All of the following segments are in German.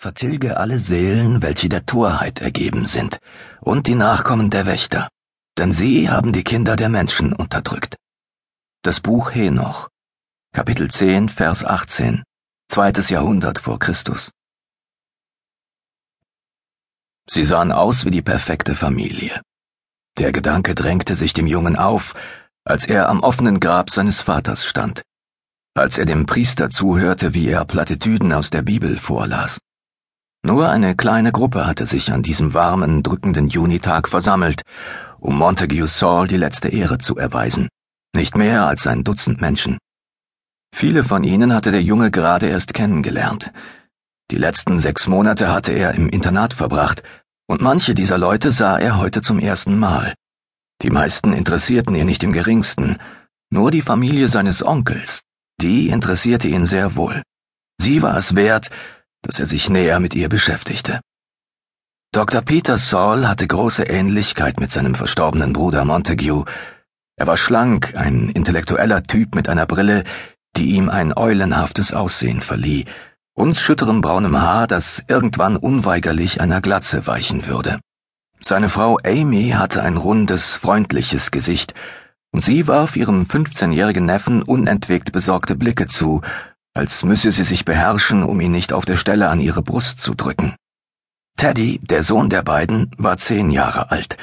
Vertilge alle Seelen, welche der Torheit ergeben sind, und die Nachkommen der Wächter, denn sie haben die Kinder der Menschen unterdrückt. Das Buch Henoch, Kapitel 10, Vers 18, zweites Jahrhundert vor Christus. Sie sahen aus wie die perfekte Familie. Der Gedanke drängte sich dem Jungen auf, als er am offenen Grab seines Vaters stand, als er dem Priester zuhörte, wie er Plattitüden aus der Bibel vorlas. Nur eine kleine Gruppe hatte sich an diesem warmen, drückenden Junitag versammelt, um Montague Saul die letzte Ehre zu erweisen, nicht mehr als ein Dutzend Menschen. Viele von ihnen hatte der Junge gerade erst kennengelernt. Die letzten sechs Monate hatte er im Internat verbracht, und manche dieser Leute sah er heute zum ersten Mal. Die meisten interessierten ihn nicht im geringsten, nur die Familie seines Onkels, die interessierte ihn sehr wohl. Sie war es wert, dass er sich näher mit ihr beschäftigte. Dr. Peter Saul hatte große Ähnlichkeit mit seinem verstorbenen Bruder Montague. Er war schlank, ein intellektueller Typ mit einer Brille, die ihm ein eulenhaftes Aussehen verlieh, und schütterem braunem Haar, das irgendwann unweigerlich einer Glatze weichen würde. Seine Frau Amy hatte ein rundes, freundliches Gesicht, und sie warf ihrem 15-jährigen Neffen unentwegt besorgte Blicke zu, als müsse sie sich beherrschen, um ihn nicht auf der Stelle an ihre Brust zu drücken. Teddy, der Sohn der beiden, war zehn Jahre alt.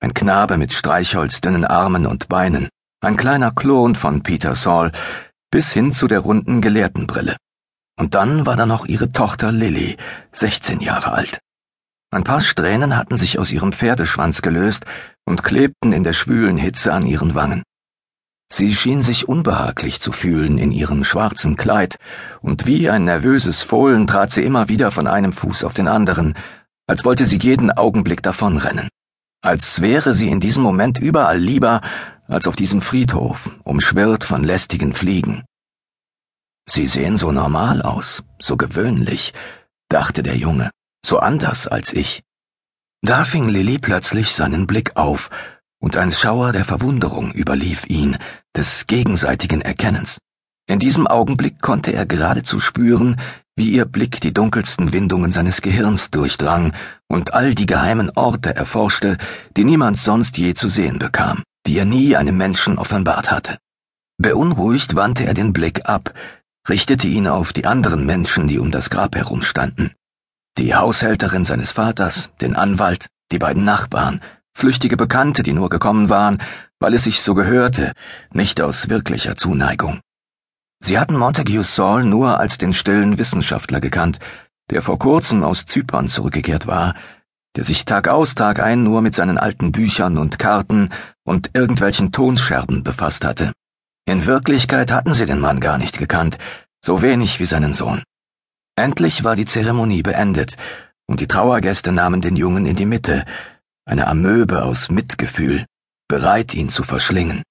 Ein Knabe mit streichholzdünnen Armen und Beinen, ein kleiner Klon von Peter Saul, bis hin zu der runden Gelehrtenbrille. Und dann war da noch ihre Tochter Lily, 16 Jahre alt. Ein paar Strähnen hatten sich aus ihrem Pferdeschwanz gelöst und klebten in der schwülen Hitze an ihren Wangen. Sie schien sich unbehaglich zu fühlen in ihrem schwarzen Kleid, und wie ein nervöses Fohlen trat sie immer wieder von einem Fuß auf den anderen, als wollte sie jeden Augenblick davonrennen, als wäre sie in diesem Moment überall lieber als auf diesem Friedhof, umschwirrt von lästigen Fliegen. Sie sehen so normal aus, so gewöhnlich, dachte der Junge, so anders als ich. Da fing Lilly plötzlich seinen Blick auf, und ein Schauer der Verwunderung überlief ihn, des gegenseitigen Erkennens. In diesem Augenblick konnte er geradezu spüren, wie ihr Blick die dunkelsten Windungen seines Gehirns durchdrang und all die geheimen Orte erforschte, die niemand sonst je zu sehen bekam, die er nie einem Menschen offenbart hatte. Beunruhigt wandte er den Blick ab, richtete ihn auf die anderen Menschen, die um das Grab herumstanden. Die Haushälterin seines Vaters, den Anwalt, die beiden Nachbarn, flüchtige Bekannte, die nur gekommen waren, weil es sich so gehörte, nicht aus wirklicher Zuneigung. Sie hatten Montague Saul nur als den stillen Wissenschaftler gekannt, der vor kurzem aus Zypern zurückgekehrt war, der sich Tag aus, Tag ein nur mit seinen alten Büchern und Karten und irgendwelchen Tonscherben befasst hatte. In Wirklichkeit hatten sie den Mann gar nicht gekannt, so wenig wie seinen Sohn. Endlich war die Zeremonie beendet, und die Trauergäste nahmen den Jungen in die Mitte, eine Amöbe aus Mitgefühl, bereit ihn zu verschlingen.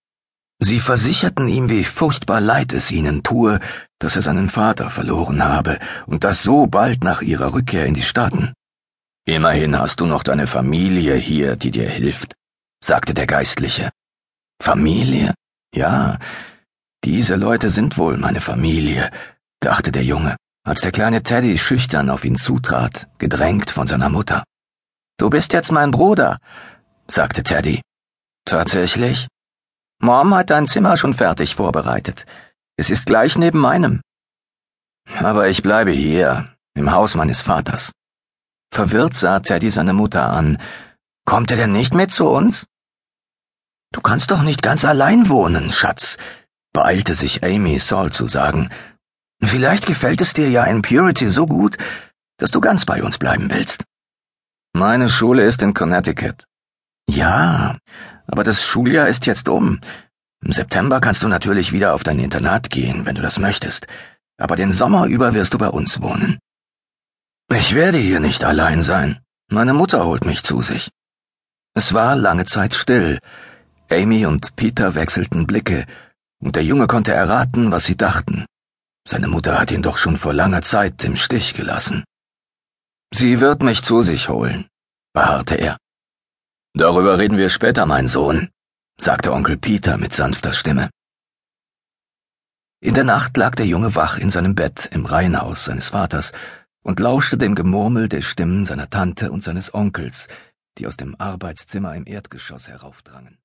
Sie versicherten ihm, wie furchtbar leid es ihnen tue, dass er seinen Vater verloren habe, und das so bald nach ihrer Rückkehr in die Staaten. Immerhin hast du noch deine Familie hier, die dir hilft, sagte der Geistliche. Familie? Ja, diese Leute sind wohl meine Familie, dachte der Junge, als der kleine Teddy schüchtern auf ihn zutrat, gedrängt von seiner Mutter. Du bist jetzt mein Bruder, sagte Teddy. Tatsächlich? Mom hat dein Zimmer schon fertig vorbereitet. Es ist gleich neben meinem. Aber ich bleibe hier, im Haus meines Vaters. Verwirrt sah Teddy seine Mutter an. Kommt er denn nicht mit zu uns? Du kannst doch nicht ganz allein wohnen, Schatz, beeilte sich Amy Saul zu sagen. Vielleicht gefällt es dir ja in Purity so gut, dass du ganz bei uns bleiben willst. Meine Schule ist in Connecticut. Ja, aber das Schuljahr ist jetzt um. Im September kannst du natürlich wieder auf dein Internat gehen, wenn du das möchtest. Aber den Sommer über wirst du bei uns wohnen. Ich werde hier nicht allein sein. Meine Mutter holt mich zu sich. Es war lange Zeit still, Amy und Peter wechselten Blicke, und der Junge konnte erraten, was sie dachten. Seine Mutter hat ihn doch schon vor langer Zeit im Stich gelassen. Sie wird mich zu sich holen, beharrte er. Darüber reden wir später, mein Sohn, sagte Onkel Peter mit sanfter Stimme. In der Nacht lag der Junge wach in seinem Bett im Reihenhaus seines Vaters und lauschte dem Gemurmel der Stimmen seiner Tante und seines Onkels, die aus dem Arbeitszimmer im Erdgeschoss heraufdrangen.